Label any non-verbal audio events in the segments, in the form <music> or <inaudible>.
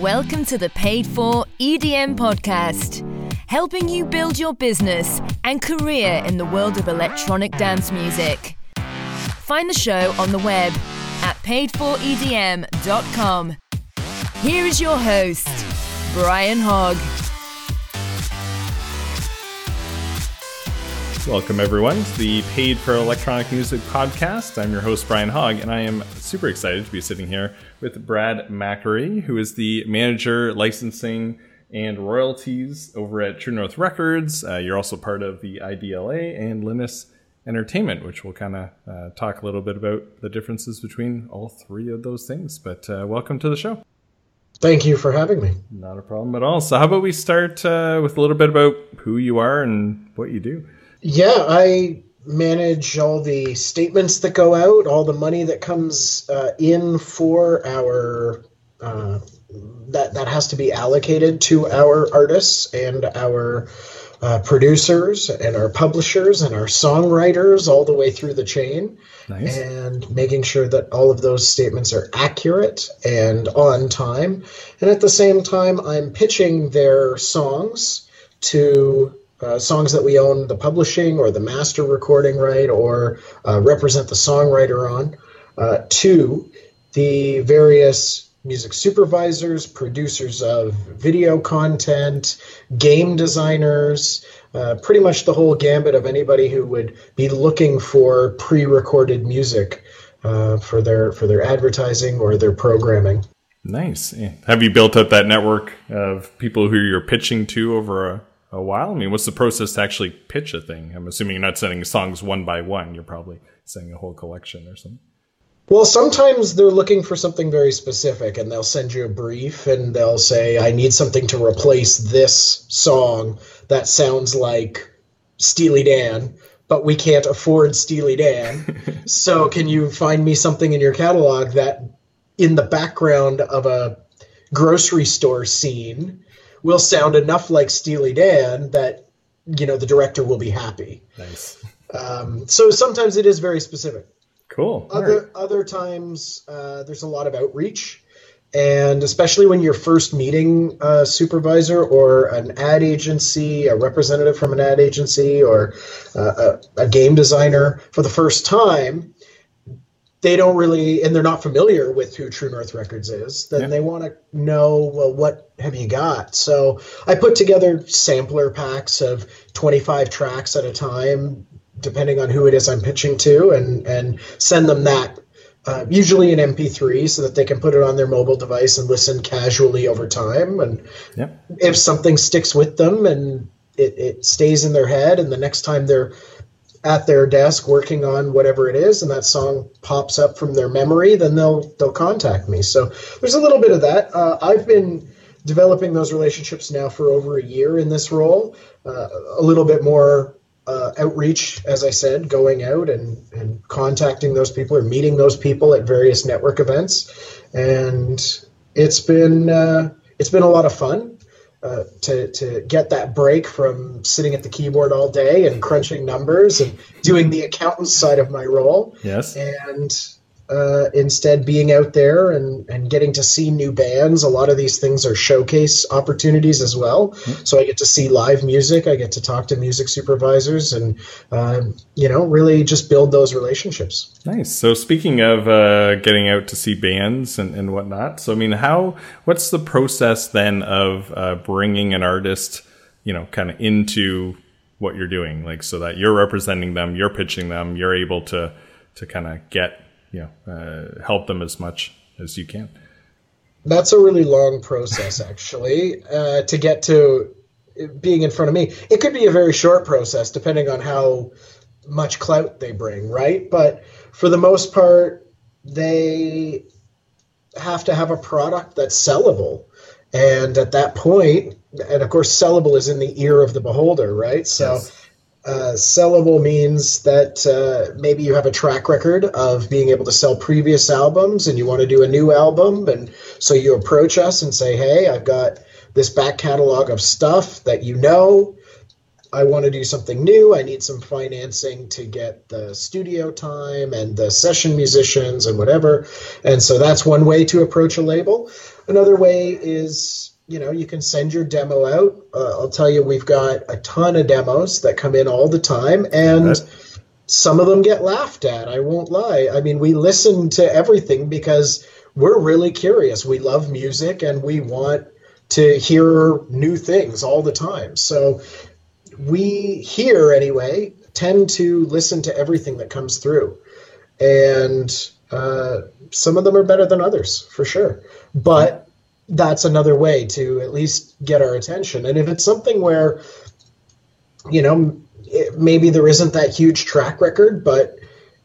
Welcome to the Paid For EDM podcast, helping you build your business and career in the world of electronic dance music. Find the show on the web at paidforedm.com. Here is your host, Brian Hogg. Welcome, everyone, to the Paid for Electronic Music podcast. I'm your host, Brian Hogg, and I am super excited to be sitting here with Brad Mackery, who is the manager, licensing, and royalties over at True North Records. Uh, you're also part of the IDLA and Linus Entertainment, which we'll kind of uh, talk a little bit about the differences between all three of those things. But uh, welcome to the show. Thank you for having me. Not a problem at all. So, how about we start uh, with a little bit about who you are and what you do? Yeah, I manage all the statements that go out, all the money that comes uh, in for our uh, that that has to be allocated to our artists and our uh, producers and our publishers and our songwriters all the way through the chain nice. and making sure that all of those statements are accurate and on time and at the same time i'm pitching their songs to uh, songs that we own the publishing or the master recording right or uh, represent the songwriter on uh, to the various music supervisors, producers of video content, game designers, uh, pretty much the whole gambit of anybody who would be looking for pre-recorded music uh, for their for their advertising or their programming. Nice. Have you built up that network of people who you're pitching to over a a while? I mean, what's the process to actually pitch a thing? I'm assuming you're not sending songs one by one. You're probably sending a whole collection or something. Well, sometimes they're looking for something very specific and they'll send you a brief and they'll say, I need something to replace this song that sounds like Steely Dan, but we can't afford Steely Dan. <laughs> so can you find me something in your catalog that in the background of a grocery store scene will sound enough like Steely Dan that you know the director will be happy. Nice. Um, so sometimes it is very specific. Cool. Other right. other times uh, there's a lot of outreach, and especially when you're first meeting a supervisor or an ad agency, a representative from an ad agency, or uh, a, a game designer for the first time, they don't really and they're not familiar with who True North Records is, then yeah. they want to know, well, what have you got? So I put together sampler packs of 25 tracks at a time, depending on who it is I'm pitching to, and and send them that. Uh, usually in MP3, so that they can put it on their mobile device and listen casually over time. And yeah. if something sticks with them and it, it stays in their head, and the next time they're at their desk working on whatever it is and that song pops up from their memory then they'll they'll contact me. So there's a little bit of that. Uh, i've been developing those relationships now for over a year in this role. Uh, a little bit more uh, outreach as i said going out and, and contacting those people or meeting those people at various network events. And it's been uh, it's been a lot of fun uh, to to get that break from sitting at the keyboard all day and crunching numbers and doing the accountant side of my role. Yes. And uh, instead being out there and, and getting to see new bands. A lot of these things are showcase opportunities as well. Mm-hmm. So I get to see live music. I get to talk to music supervisors and, uh, you know, really just build those relationships. Nice. So speaking of uh, getting out to see bands and, and whatnot, so I mean, how, what's the process then of uh, bringing an artist, you know, kind of into what you're doing? Like, so that you're representing them, you're pitching them, you're able to, to kind of get you know uh, help them as much as you can. That's a really long process, actually, uh, to get to being in front of me. It could be a very short process, depending on how much clout they bring, right? But for the most part, they have to have a product that's sellable. And at that point, and of course, sellable is in the ear of the beholder, right? So yes. Uh, sellable means that uh, maybe you have a track record of being able to sell previous albums and you want to do a new album. And so you approach us and say, hey, I've got this back catalog of stuff that you know. I want to do something new. I need some financing to get the studio time and the session musicians and whatever. And so that's one way to approach a label. Another way is, you know, you can send your demo out. Uh, I'll tell you, we've got a ton of demos that come in all the time, and right. some of them get laughed at. I won't lie. I mean, we listen to everything because we're really curious. We love music and we want to hear new things all the time. So we here, anyway, tend to listen to everything that comes through. And uh, some of them are better than others, for sure. But that's another way to at least get our attention. And if it's something where, you know, it, maybe there isn't that huge track record, but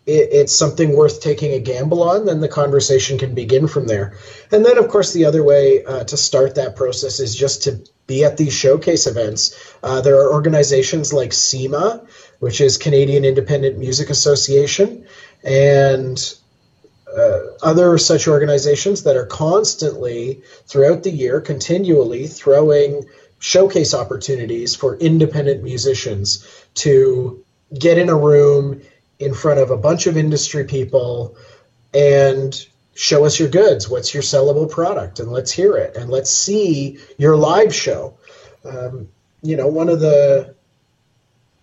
it, it's something worth taking a gamble on, then the conversation can begin from there. And then, of course, the other way uh, to start that process is just to be at these showcase events. Uh, there are organizations like CIMA, which is Canadian Independent Music Association, and uh, other such organizations that are constantly throughout the year continually throwing showcase opportunities for independent musicians to get in a room in front of a bunch of industry people and show us your goods. What's your sellable product? And let's hear it. And let's see your live show. Um, you know one of the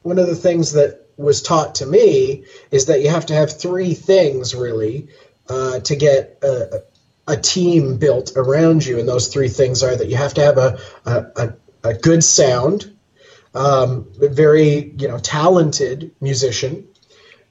one of the things that was taught to me is that you have to have three things really uh, to get a, a, team built around you. And those three things are that you have to have a, a, a good sound, um, very you know talented musician.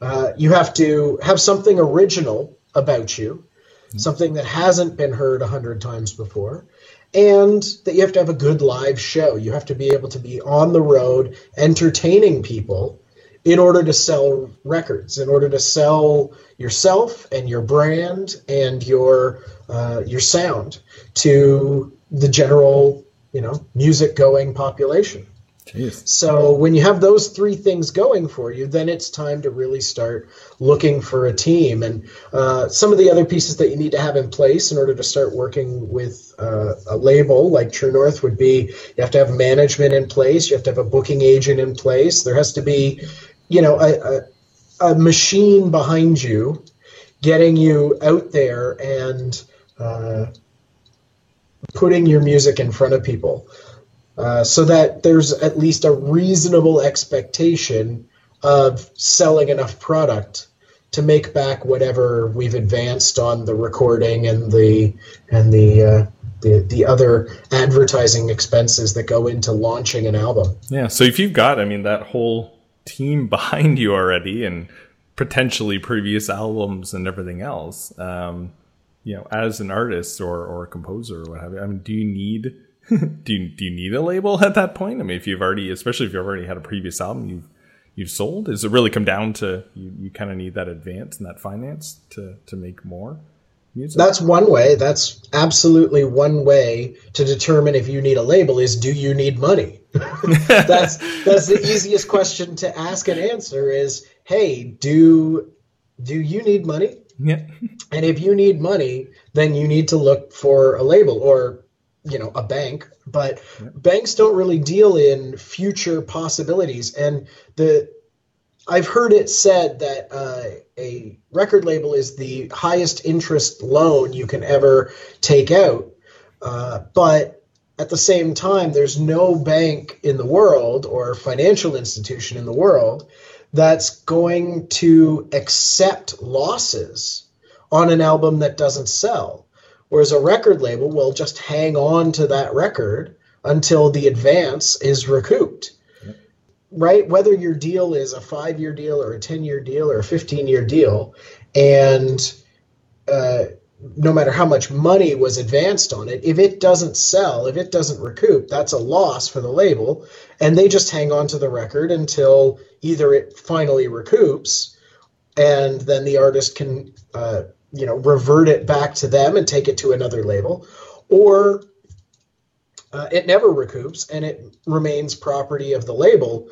Uh, you have to have something original about you, mm-hmm. something that hasn't been heard a hundred times before, and that you have to have a good live show. You have to be able to be on the road entertaining people in order to sell records, in order to sell yourself and your brand and your uh, your sound to the general, you know, music going population. Jeez. So when you have those three things going for you, then it's time to really start looking for a team. And uh, some of the other pieces that you need to have in place in order to start working with uh, a label like True North would be you have to have management in place, you have to have a booking agent in place. There has to be you know a, a, a machine behind you getting you out there and uh, putting your music in front of people uh, so that there's at least a reasonable expectation of selling enough product to make back whatever we've advanced on the recording and the and the uh, the, the other advertising expenses that go into launching an album. Yeah, so if you've got, I mean, that whole team <laughs> behind you already and potentially previous albums and everything else. Um, you know, as an artist or, or a composer or what have you, I mean, do you need <laughs> do you do you need a label at that point? I mean, if you've already, especially if you've already had a previous album you've you've sold, does it really come down to you, you kind of need that advance and that finance to to make more? Music? That's one way. That's absolutely one way to determine if you need a label is do you need money? <laughs> that's that's the <laughs> easiest question to ask and answer is hey, do do you need money? Yeah. And if you need money, then you need to look for a label or you know a bank but yeah. banks don't really deal in future possibilities and the I've heard it said that uh, a record label is the highest interest loan you can ever take out. Uh, but at the same time, there's no bank in the world or financial institution in the world that's going to accept losses on an album that doesn't sell. Whereas a record label will just hang on to that record until the advance is recouped right? Whether your deal is a five year deal or a 10 year deal or a 15 year deal, and uh, no matter how much money was advanced on it, if it doesn't sell, if it doesn't recoup, that's a loss for the label. And they just hang on to the record until either it finally recoups and then the artist can, uh, you know, revert it back to them and take it to another label, or uh, it never recoups and it remains property of the label.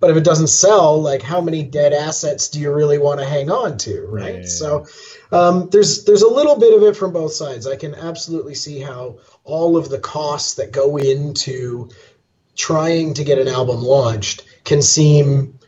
But if it doesn't sell, like how many dead assets do you really want to hang on to, right? Yeah. So um, there's there's a little bit of it from both sides. I can absolutely see how all of the costs that go into trying to get an album launched can seem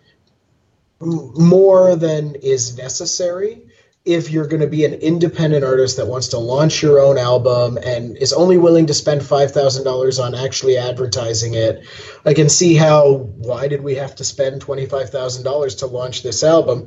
more than is necessary if you're going to be an independent artist that wants to launch your own album and is only willing to spend $5,000 on actually advertising it, I can see how why did we have to spend $25,000 to launch this album?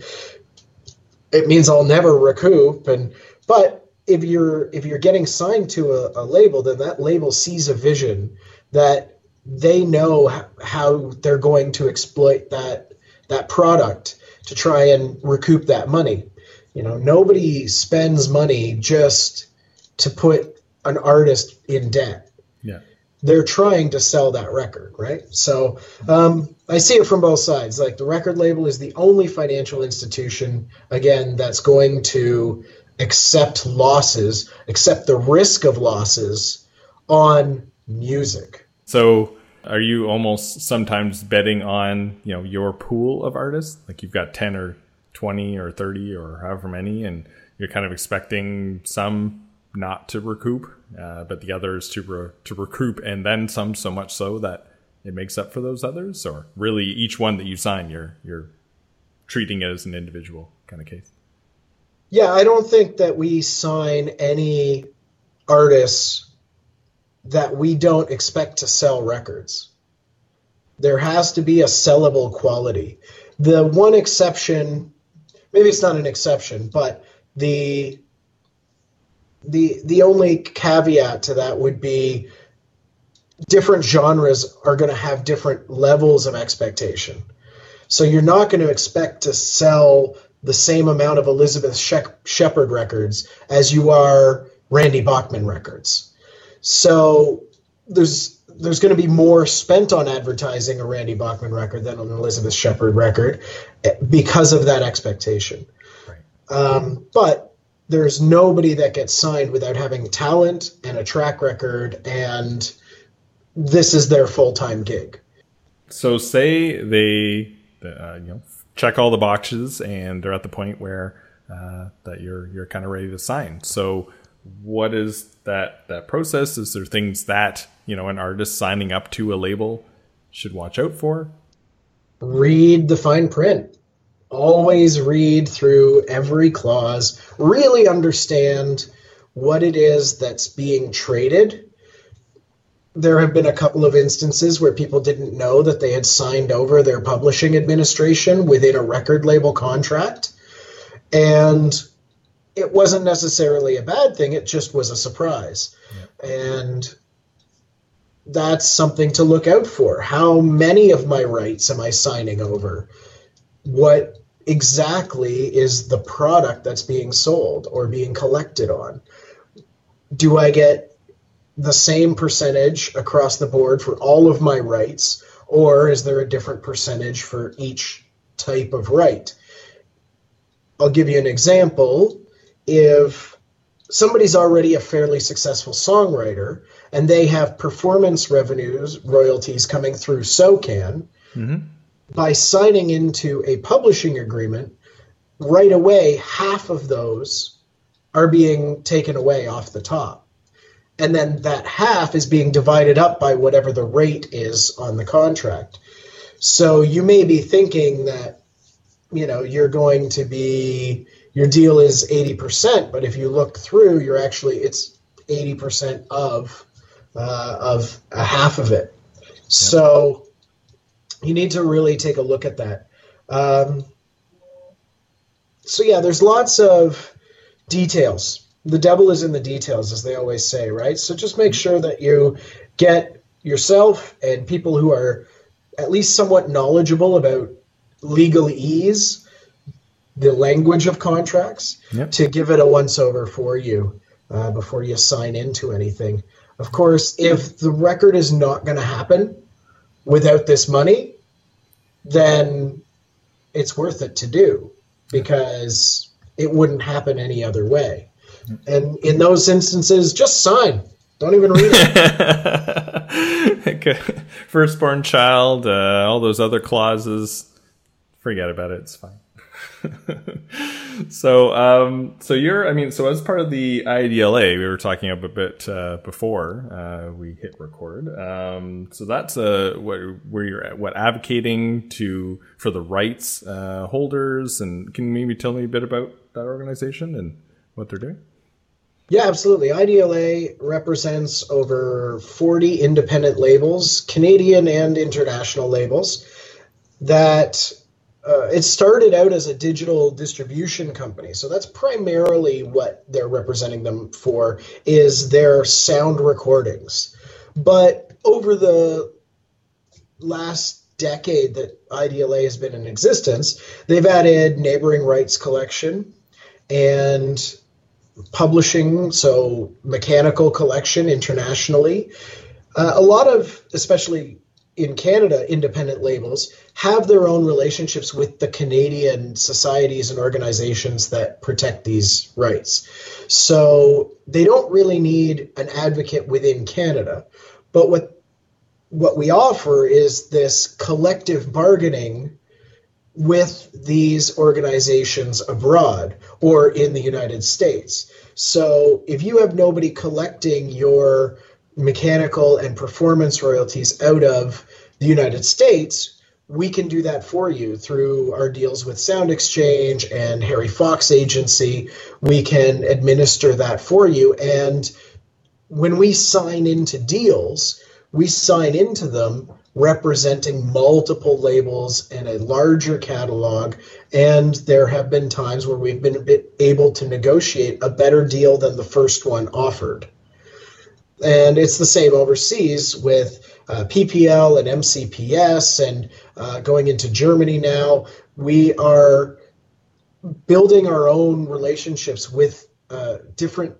It means I'll never recoup and but if you're if you're getting signed to a, a label then that label sees a vision that they know how they're going to exploit that that product to try and recoup that money you know, nobody spends money just to put an artist in debt. Yeah. They're trying to sell that record, right? So um, I see it from both sides. Like the record label is the only financial institution, again, that's going to accept losses, accept the risk of losses on music. So are you almost sometimes betting on you know your pool of artists like you've got 10 or 20 or 30 or however many, and you're kind of expecting some not to recoup, uh, but the others to re- to recoup, and then some so much so that it makes up for those others. Or really, each one that you sign, you're you're treating it as an individual kind of case. Yeah, I don't think that we sign any artists that we don't expect to sell records. There has to be a sellable quality. The one exception maybe it's not an exception, but the the the only caveat to that would be different genres are going to have different levels of expectation. So you're not going to expect to sell the same amount of Elizabeth Shepherd records as you are Randy Bachman records. So there's there's going to be more spent on advertising a Randy Bachman record than an Elizabeth Shepherd record eh, because of that expectation. Right. Um, but there's nobody that gets signed without having talent and a track record, and this is their full time gig. So, say they uh, you know check all the boxes and they're at the point where uh, that you're you're kind of ready to sign. So, what is that that process? Is there things that you know an artist signing up to a label should watch out for? Read the fine print. Always read through every clause. Really understand what it is that's being traded. There have been a couple of instances where people didn't know that they had signed over their publishing administration within a record label contract. And it wasn't necessarily a bad thing, it just was a surprise. Yeah. And that's something to look out for. How many of my rights am I signing over? What exactly is the product that's being sold or being collected on? Do I get the same percentage across the board for all of my rights, or is there a different percentage for each type of right? I'll give you an example. If somebody's already a fairly successful songwriter and they have performance revenues, royalties coming through SOCAN, mm-hmm. by signing into a publishing agreement, right away, half of those are being taken away off the top. And then that half is being divided up by whatever the rate is on the contract. So you may be thinking that, you know, you're going to be, your deal is 80%, but if you look through, you're actually, it's 80% of uh, of a half of it. So you need to really take a look at that. Um, so yeah, there's lots of details. The devil is in the details, as they always say, right? So just make sure that you get yourself and people who are at least somewhat knowledgeable about legalese, the language of contracts, yep. to give it a once over for you uh, before you sign into anything. Of course, if the record is not going to happen without this money, then it's worth it to do because it wouldn't happen any other way. And in those instances, just sign. Don't even read it. <laughs> Firstborn child, uh, all those other clauses, forget about it. It's fine. <laughs> so, um, so you're, I mean, so as part of the IDLA, we were talking a bit uh, before uh, we hit record. Um, so that's uh, what, where you're at, what advocating to for the rights uh, holders, and can you maybe tell me a bit about that organization and what they're doing? Yeah, absolutely. IDLA represents over 40 independent labels, Canadian and international labels, that uh, it started out as a digital distribution company. So that's primarily what they're representing them for is their sound recordings. But over the last decade that IDLA has been in existence, they've added neighboring rights collection and publishing, so mechanical collection internationally. Uh, a lot of, especially in Canada, independent labels have their own relationships with the Canadian societies and organizations that protect these rights. So they don't really need an advocate within Canada. But what what we offer is this collective bargaining with these organizations abroad or in the United States. So if you have nobody collecting your mechanical and performance royalties out of the United States, we can do that for you through our deals with Sound Exchange and Harry Fox Agency. We can administer that for you. And when we sign into deals, we sign into them representing multiple labels and a larger catalog. And there have been times where we've been able to negotiate a better deal than the first one offered. And it's the same overseas with uh, PPL and MCPS and uh, going into Germany now. We are building our own relationships with uh, different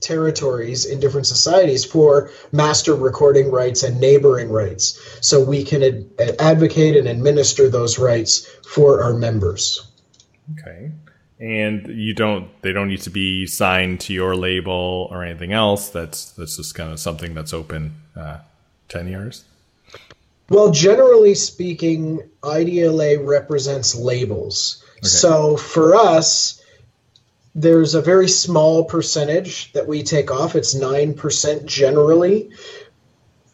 territories in different societies for master recording rights and neighboring rights. So we can ad- advocate and administer those rights for our members. Okay and you don't they don't need to be signed to your label or anything else that's that's just kind of something that's open uh, 10 years well generally speaking idla represents labels okay. so for us there's a very small percentage that we take off. It's 9% generally.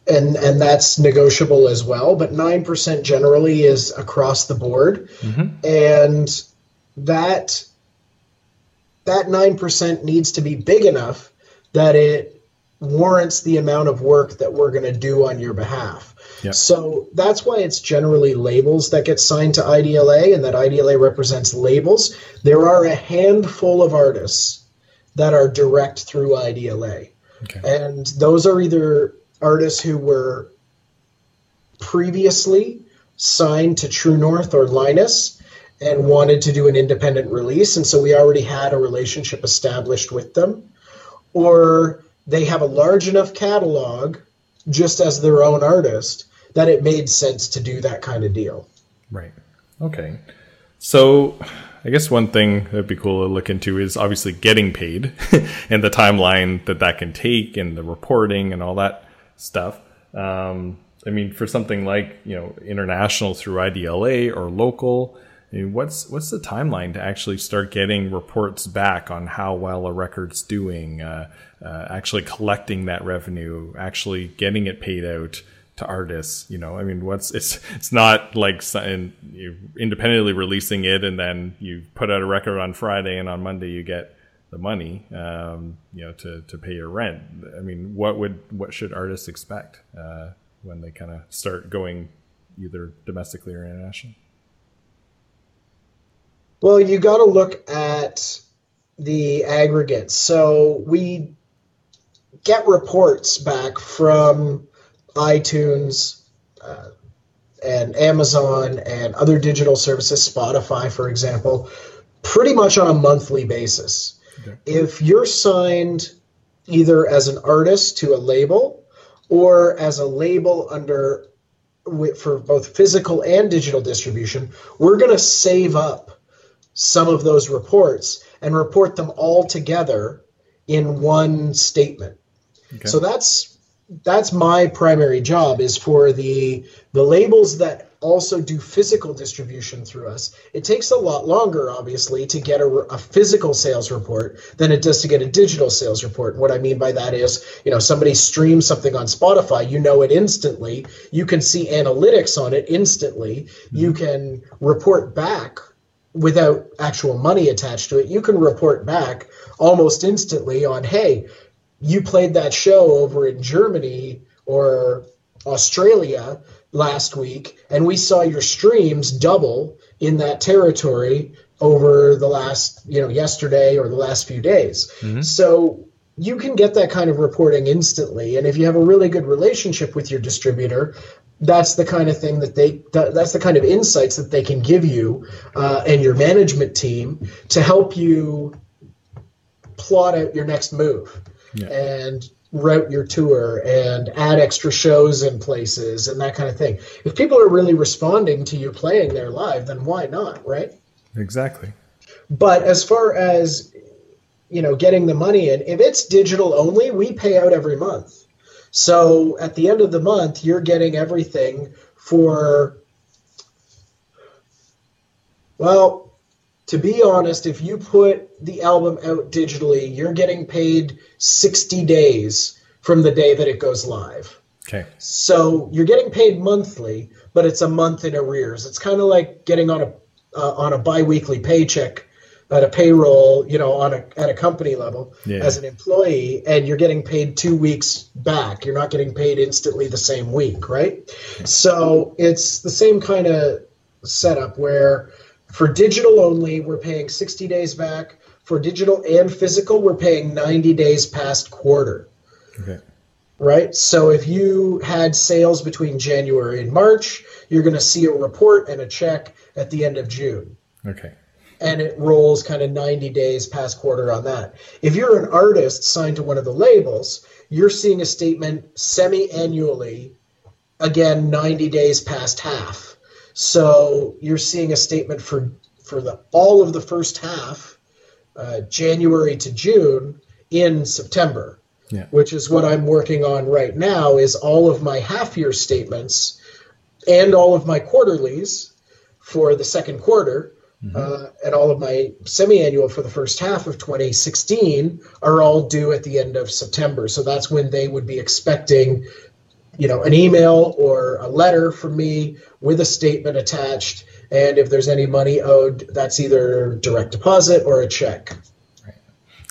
And, and that's negotiable as well, but 9% generally is across the board. Mm-hmm. And that that 9% needs to be big enough that it warrants the amount of work that we're going to do on your behalf. Yep. So that's why it's generally labels that get signed to IDLA and that IDLA represents labels. There are a handful of artists that are direct through IDLA. Okay. And those are either artists who were previously signed to True North or Linus and wanted to do an independent release. And so we already had a relationship established with them. Or they have a large enough catalog just as their own artist that it made sense to do that kind of deal. Right. Okay. So I guess one thing that'd be cool to look into is obviously getting paid <laughs> and the timeline that that can take and the reporting and all that stuff. Um, I mean, for something like you know international through IDLA or local, what's what's the timeline to actually start getting reports back on how well a record's doing, uh, uh, actually collecting that revenue, actually getting it paid out to artists? You know, I mean, what's it's it's not like you independently releasing it and then you put out a record on Friday and on Monday you get the money, um, you know, to to pay your rent. I mean, what would what should artists expect uh, when they kind of start going either domestically or internationally? Well, you got to look at the aggregates. So we get reports back from iTunes uh, and Amazon and other digital services, Spotify, for example, pretty much on a monthly basis. Okay. If you're signed either as an artist to a label or as a label under for both physical and digital distribution, we're going to save up some of those reports and report them all together in one statement. Okay. So that's that's my primary job is for the the labels that also do physical distribution through us. It takes a lot longer, obviously, to get a, a, physical sales report than it does to get a digital sales report. And what I mean by that is, you know, somebody streams something on Spotify, you know it instantly. You can see analytics on it instantly. Mm-hmm. You can report back without actual money attached to it. You can report back almost instantly on, hey, you played that show over in Germany or Australia last week, and we saw your streams double in that territory over the last, you know, yesterday or the last few days. Mm-hmm. So you can get that kind of reporting instantly. And if you have a really good relationship with your distributor, that's the kind of thing that they that's the kind of insights that they can give you uh, and your management team to help you plot out your next move yeah. and route your tour and add extra shows in places and that kind of thing. If people are really responding to you playing there live, then why not, right? Exactly. But as far as you know, getting the money in, if it's digital only, we pay out every month. So at the end of the month, you're getting everything for well, to be honest, if you put the album out digitally, you're getting paid 60 days from the day that it goes live. Okay. So you're getting paid monthly, but it's a month in arrears. It's kind of like getting on a uh, on a biweekly paycheck at a payroll, you know, on a at a company level yeah. as an employee, and you're getting paid two weeks back. You're not getting paid instantly the same week, right? So it's the same kind of setup where for digital only, we're paying 60 days back. For digital and physical, we're paying 90 days past quarter. Okay. Right? So if you had sales between January and March, you're going to see a report and a check at the end of June. Okay. And it rolls kind of 90 days past quarter on that. If you're an artist signed to one of the labels, you're seeing a statement semi annually, again, 90 days past half. So you're seeing a statement for for the all of the first half, uh, January to June, in September, yeah. which is what I'm working on right now. Is all of my half year statements and all of my quarterlies for the second quarter. Mm-hmm. Uh, and all of my semi-annual for the first half of 2016 are all due at the end of September. So that's when they would be expecting you know, an email or a letter from me with a statement attached. And if there's any money owed, that's either direct deposit or a check.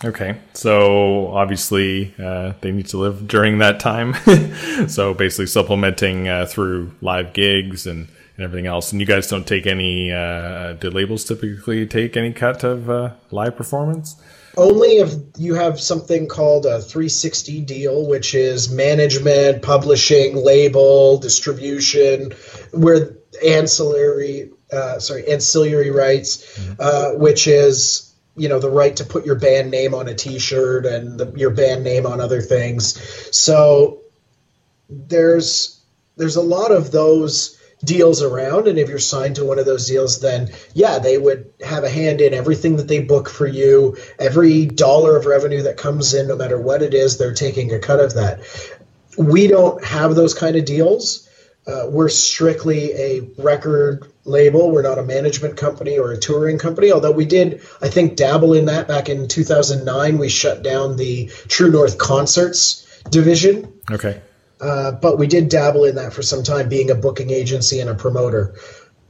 Okay, so obviously uh, they need to live during that time. <laughs> so basically supplementing uh, through live gigs and, and everything else. And you guys don't take any, uh, did labels typically take any cut of uh, live performance? only if you have something called a 360 deal, which is management, publishing, label, distribution, where ancillary, uh, sorry, ancillary rights, mm-hmm. uh, which is you know the right to put your band name on a T-shirt and the, your band name on other things. So there's there's a lot of those deals around and if you're signed to one of those deals then yeah they would have a hand in everything that they book for you. Every dollar of revenue that comes in no matter what it is they're taking a cut of that. We don't have those kind of deals. Uh, we're strictly a record label. We're not a management company or a touring company although we did i think dabble in that back in 2009 we shut down the true north concerts division. Okay uh, but we did dabble in that for some time, being a booking agency and a promoter.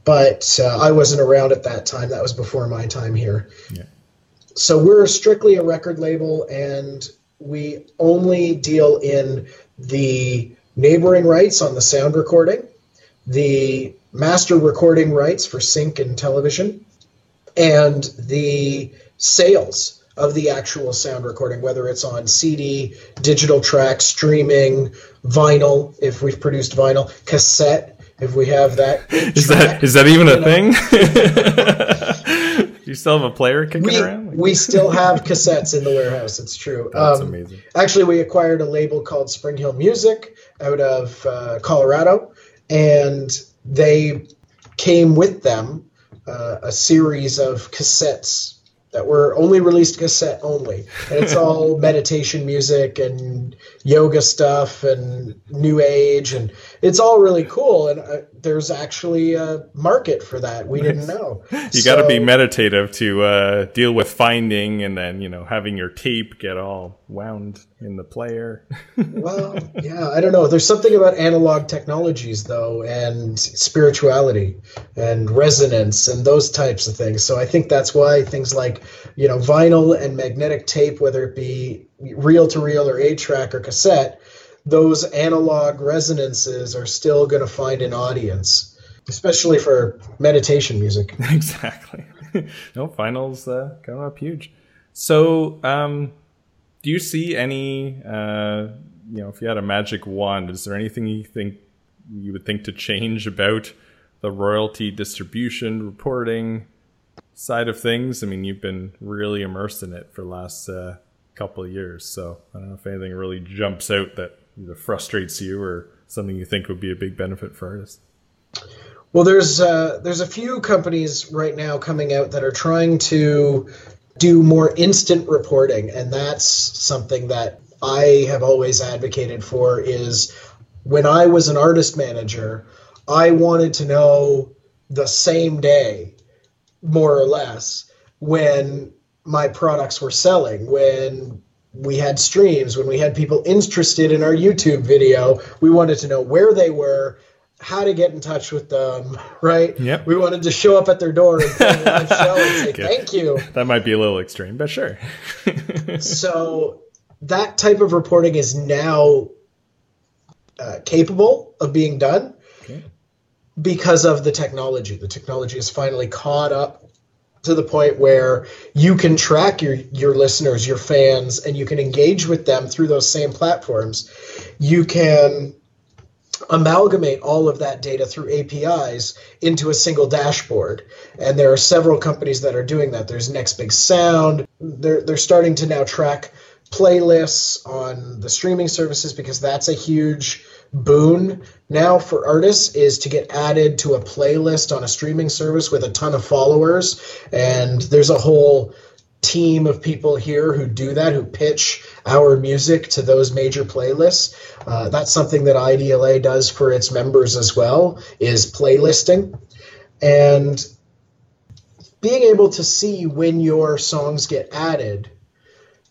But uh, I wasn't around at that time. That was before my time here. Yeah. So we're strictly a record label, and we only deal in the neighboring rights on the sound recording, the master recording rights for sync and television, and the sales of the actual sound recording, whether it's on CD, digital track, streaming, vinyl, if we've produced vinyl, cassette, if we have that. Is that is that even a know. thing? <laughs> Do you still have a player kicking we, around? we still have cassettes in the warehouse. It's true. <laughs> That's um, amazing. Actually, we acquired a label called Spring Hill Music out of uh, Colorado, and they came with them uh, a series of cassettes that were only released cassette only, and it's all <laughs> meditation music and yoga stuff and new age, and it's all really cool. And uh, there's actually a market for that. We didn't know. <laughs> You so, got to be meditative to uh, deal with finding, and then you know having your tape get all wound in the player. <laughs> well, yeah, I don't know. There's something about analog technologies though, and spirituality and resonance and those types of things. So I think that's why things like you know vinyl and magnetic tape, whether it be reel to reel or eight track or cassette, those analog resonances are still going to find an audience, especially for meditation music. <laughs> Exactly. <laughs> no, finals uh, coming up huge. So, um, do you see any? Uh, you know, if you had a magic wand, is there anything you think you would think to change about the royalty distribution reporting side of things? I mean, you've been really immersed in it for the last uh, couple of years, so I don't know if anything really jumps out that either frustrates you or something you think would be a big benefit for artists? Well, there's uh, there's a few companies right now coming out that are trying to do more instant reporting, and that's something that I have always advocated for. Is when I was an artist manager, I wanted to know the same day, more or less, when my products were selling, when we had streams, when we had people interested in our YouTube video, we wanted to know where they were, how to get in touch with them, <laughs> right? Yep. We wanted to show up at their door and show and say <laughs> thank you. That might be a little extreme, but sure. <laughs> so that type of reporting is now uh, capable of being done. Because of the technology. The technology has finally caught up to the point where you can track your your listeners, your fans, and you can engage with them through those same platforms. You can amalgamate all of that data through APIs into a single dashboard. And there are several companies that are doing that. There's Next Big Sound. They're they're starting to now track playlists on the streaming services because that's a huge boon now for artists is to get added to a playlist on a streaming service with a ton of followers. And there's a whole team of people here who do that who pitch our music to those major playlists. Uh, that's something that idla does for its members as well is playlisting. And being able to see when your songs get added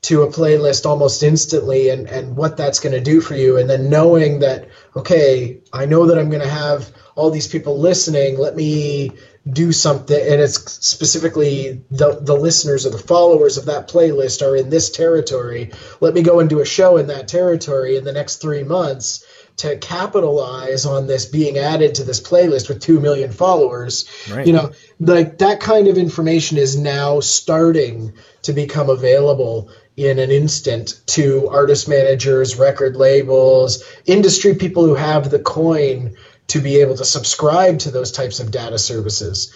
to a playlist almost instantly and, and what that's going to do for you. And then knowing that, okay, I know that I'm going to have all these people listening. Let me do something. And it's specifically the, the listeners or the followers of that playlist are in this territory. Let me go and do a show in that territory in the next three months to capitalize on this being added to this playlist with 2 million followers right. you know like that kind of information is now starting to become available in an instant to artist managers, record labels, industry people who have the coin to be able to subscribe to those types of data services.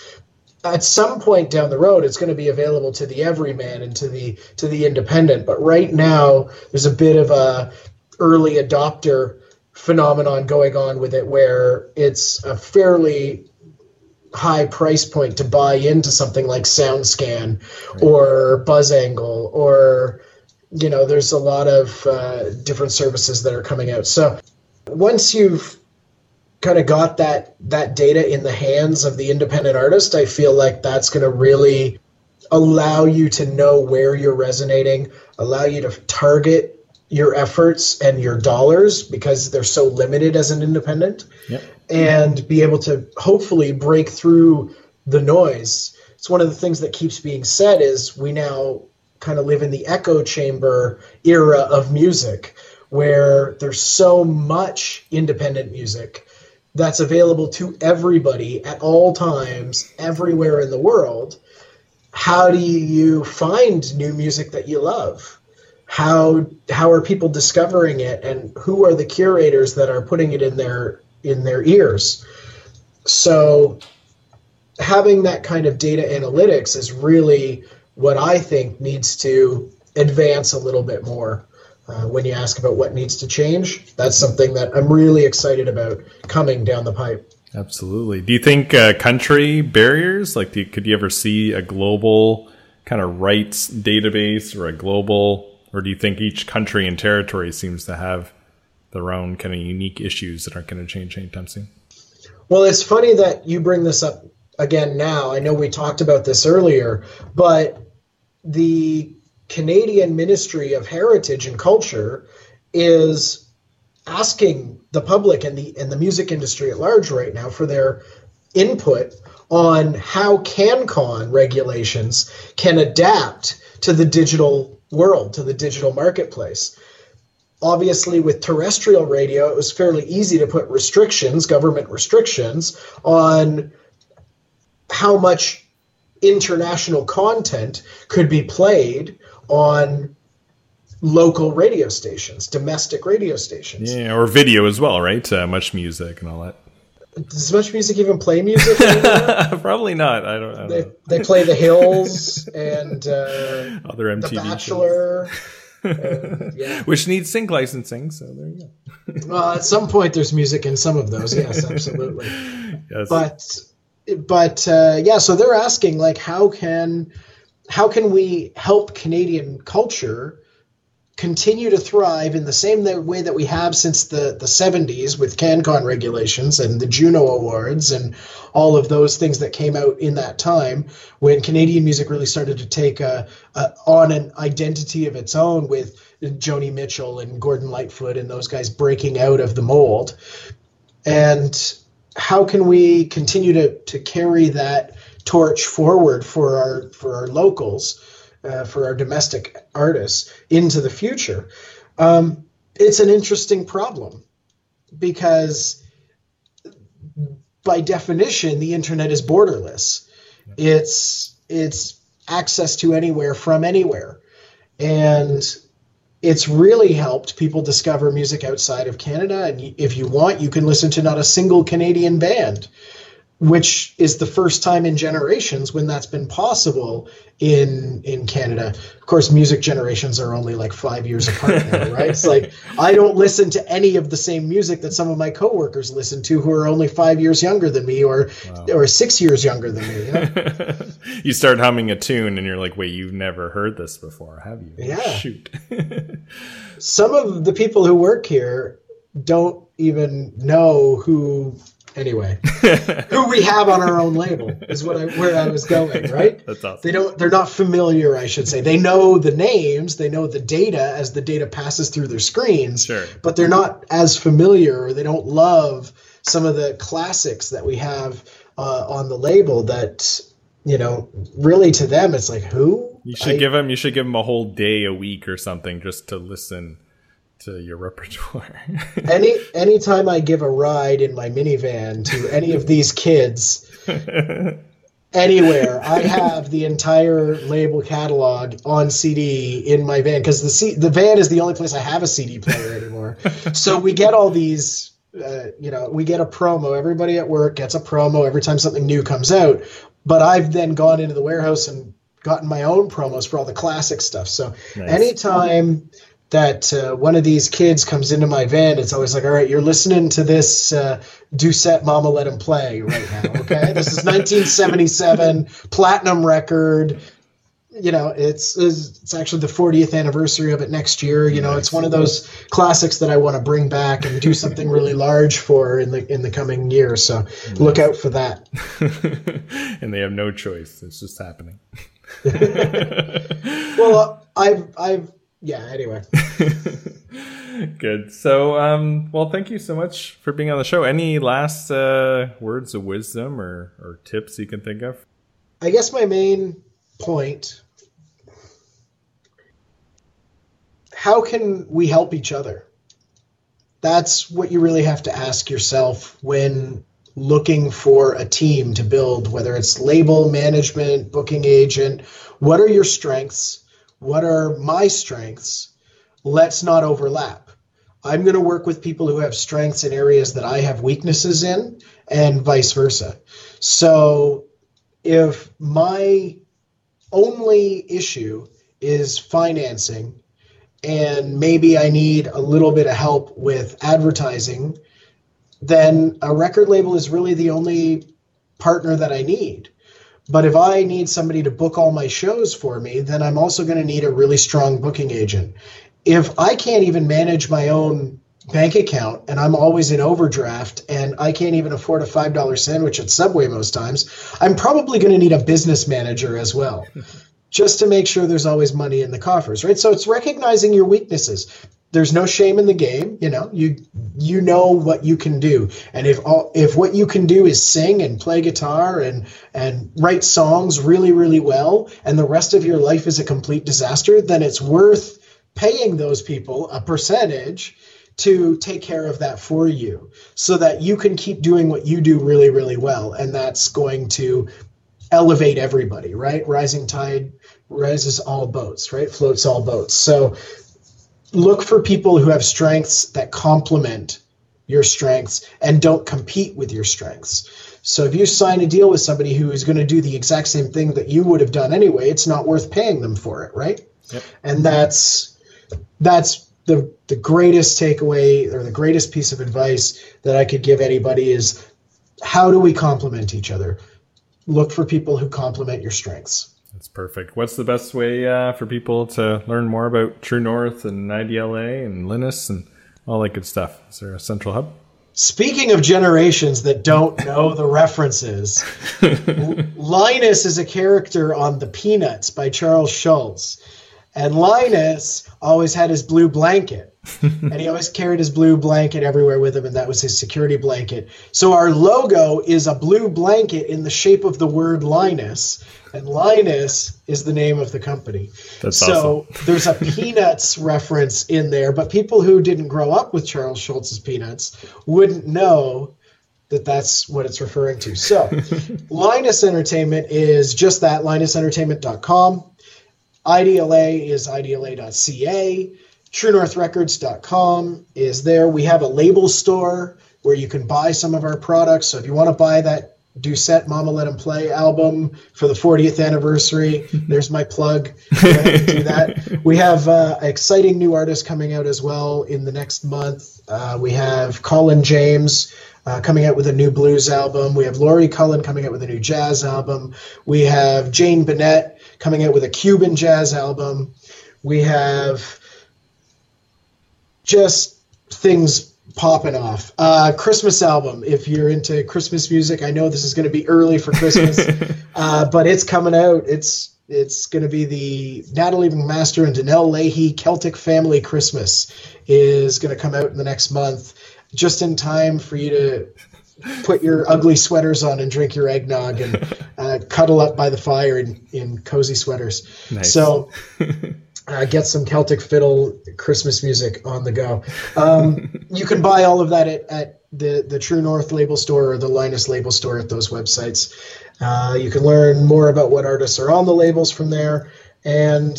At some point down the road, it's going to be available to the everyman and to the to the independent. But right now, there's a bit of a early adopter phenomenon going on with it, where it's a fairly high price point to buy into something like SoundScan right. or BuzzAngle or you know, there's a lot of uh, different services that are coming out. So once you've kind of got that that data in the hands of the independent artist, I feel like that's going to really allow you to know where you're resonating, allow you to target your efforts and your dollars because they're so limited as an independent, yep. and be able to hopefully break through the noise. It's one of the things that keeps being said is we now kind of live in the echo chamber era of music where there's so much independent music that's available to everybody at all times everywhere in the world. How do you find new music that you love? How how are people discovering it and who are the curators that are putting it in their in their ears? So having that kind of data analytics is really what I think needs to advance a little bit more. Uh, when you ask about what needs to change, that's something that I'm really excited about coming down the pipe. Absolutely. Do you think uh, country barriers, like, you, could you ever see a global kind of rights database or a global, or do you think each country and territory seems to have their own kind of unique issues that aren't going to change anytime soon? Well, it's funny that you bring this up again now. I know we talked about this earlier, but the Canadian Ministry of Heritage and Culture is asking the public and the and the music industry at large right now for their input on how CanCon regulations can adapt to the digital world, to the digital marketplace. Obviously, with terrestrial radio, it was fairly easy to put restrictions, government restrictions, on how much international content could be played on local radio stations, domestic radio stations. Yeah, or video as well, right? Uh, MuchMusic and all that. Does MuchMusic even play music? <laughs> Probably not. I don't. I don't they, know. they play The Hills <laughs> and uh, Other MTV The. Bachelor. <laughs> and, yeah. which needs sync licensing. So there you go. Well, at some point, there's music in some of those. Yes, absolutely. Yes. but but uh, yeah so they're asking like how can how can we help canadian culture continue to thrive in the same way that we have since the, the 70s with CanCon regulations and the Juno Awards and all of those things that came out in that time when Canadian music really started to take a, a, on an identity of its own with Joni Mitchell and Gordon Lightfoot and those guys breaking out of the mold. And how can we continue to, to carry that torch forward for our for our locals? uh, for our domestic artists into the future. Um, it's an interesting problem because, by definition, the internet is borderless. It's it's access to anywhere from anywhere, and it's really helped people discover music outside of Canada. And if you want, you can listen to not a single Canadian band which is the first time in generations when that's been possible in in Canada. Of course, music generations are only like five years apart now, <laughs> right? It's like I don't listen to any of the same music that some of my coworkers listen to who are only five years younger than me or wow. or six years younger than me. You, know? <laughs> you start humming a tune and you're like, wait, you've never heard this before, have you? Yeah. Shoot. <laughs> some of the people who work here don't even know who anyway <laughs> who we have on our own label is what I where I was going <laughs> right? That's awesome. They don't they're not familiar I should say. They know the names they know the data as the data passes through their screens sure. but they're not as familiar or they don't love some of the classics that we have uh, on the label that you know really to them it's like who? You should I, give them you should give them a whole day a week or something just to listen to your repertoire. <laughs> any anytime I give a ride in my minivan to any of these kids anywhere, I have the entire label catalog on CD in my van because the C- the van is the only place I have a CD player anymore. so we get all these uh, you know, we get a promo. Everybody at work gets a promo every time something new comes out. But I've then gone into the warehouse and gotten my own promos for all the classic stuff. So nice. anytime that uh, one of these kids comes into my van, it's always like, all right, you're listening to this uh, Doucette Mama Let Him Play right now, okay? this is 1977, platinum record. You know, it's it's actually the 40th anniversary of it next year. You know, it's one of those classics that I want to bring back and do something really large for in the in the coming year. So look out for that. <laughs> and they have no choice; it's just happening. <laughs> well, I've I've yeah, anyway. <laughs> Good. So, um, well, thank you so much for being on the show. Any last uh, words of wisdom or, or tips you can think of? I guess my main point how can we help each other? That's what you really have to ask yourself when looking for a team to build, whether it's label management, booking agent. What are your strengths? What are my strengths? Let's not overlap. I'm going to work with people who have strengths in areas that I have weaknesses in, and vice versa. So if my only issue is financing, and maybe I need a little bit of help with advertising, then a record label is really the only partner that I need. But if I need somebody to book all my shows for me, then I'm also going to need a really strong booking agent. If I can't even manage my own bank account and I'm always in overdraft and I can't even afford a $5 sandwich at Subway most times, I'm probably going to need a business manager as well. <laughs> just to make sure there's always money in the coffers, right? So it's recognizing your weaknesses there's no shame in the game you know? You you know what you can do. And if all if what you can do is sing and play guitar and and write songs really really well and the rest of your life is a complete disaster then it's worth paying those people a percentage to take care of that for you so that you can keep doing what you do really really well and that's going to elevate everybody right? Rising tide rises all boats right? Floats all boats. So look for people who have strengths that complement your strengths and don't compete with your strengths. So if you sign a deal with somebody who is going to do the exact same thing that you would have done anyway, it's not worth paying them for it, right? Yep. And that's that's the the greatest takeaway or the greatest piece of advice that I could give anybody is how do we complement each other? Look for people who complement your strengths. That's perfect. What's the best way uh, for people to learn more about True North and IDLA and Linus and all that good stuff? Is there a central hub? Speaking of generations that don't know the references, <laughs> Linus is a character on The Peanuts by Charles Schulz. And Linus always had his blue blanket. <laughs> and he always carried his blue blanket everywhere with him, and that was his security blanket. So our logo is a blue blanket in the shape of the word Linus, and Linus is the name of the company. That's so awesome. there's a Peanuts <laughs> reference in there, but people who didn't grow up with Charles Schulz's Peanuts wouldn't know that that's what it's referring to. So <laughs> Linus Entertainment is just that, linusentertainment.com. IDLA is idla.ca. TrueNorthRecords.com is there. We have a label store where you can buy some of our products. So if you want to buy that Doucette Mama Let Him Play album for the 40th anniversary. <laughs> There's my plug. do that. We have uh, exciting new artists coming out as well in the next month. Uh, we have Colin James uh, coming out with a new blues album. We have Laurie Cullen coming out with a new jazz album. We have Jane Bunnett coming out with a Cuban jazz album. We have just things popping off. Uh, Christmas album. If you're into Christmas music, I know this is going to be early for Christmas, <laughs> uh, but it's coming out. It's it's going to be the Natalie MacMaster and Donnell Leahy Celtic Family Christmas is going to come out in the next month, just in time for you to put your ugly sweaters on and drink your eggnog and uh, cuddle up by the fire in, in cozy sweaters. Nice. So <laughs> uh, get some Celtic fiddle Christmas music on the go. Um, <laughs> you can buy all of that at, at the, the True North label store or the Linus label store at those websites. Uh, you can learn more about what artists are on the labels from there. And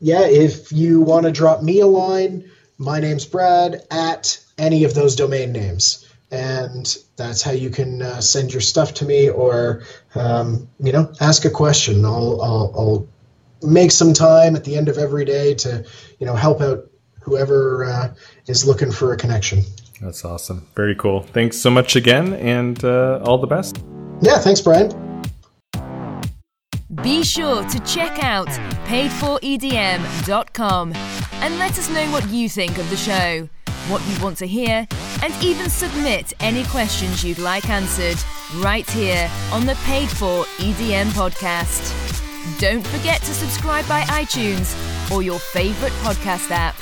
yeah, if you want to drop me a line, my name's Brad at any of those domain names. And that's how you can uh, send your stuff to me or, um, you know, ask a question. I'll, I'll, I'll make some time at the end of every day to you know help out whoever uh, is looking for a connection. That's awesome. Very cool. Thanks so much again, and uh, all the best. Yeah, thanks, Brian. Be sure to check out paidforedm.com and let us know what you think of the show, what you want to hear, and even submit any questions you'd like answered right here on the Paid for EDM podcast. Don't forget to subscribe by iTunes or your favorite podcast app.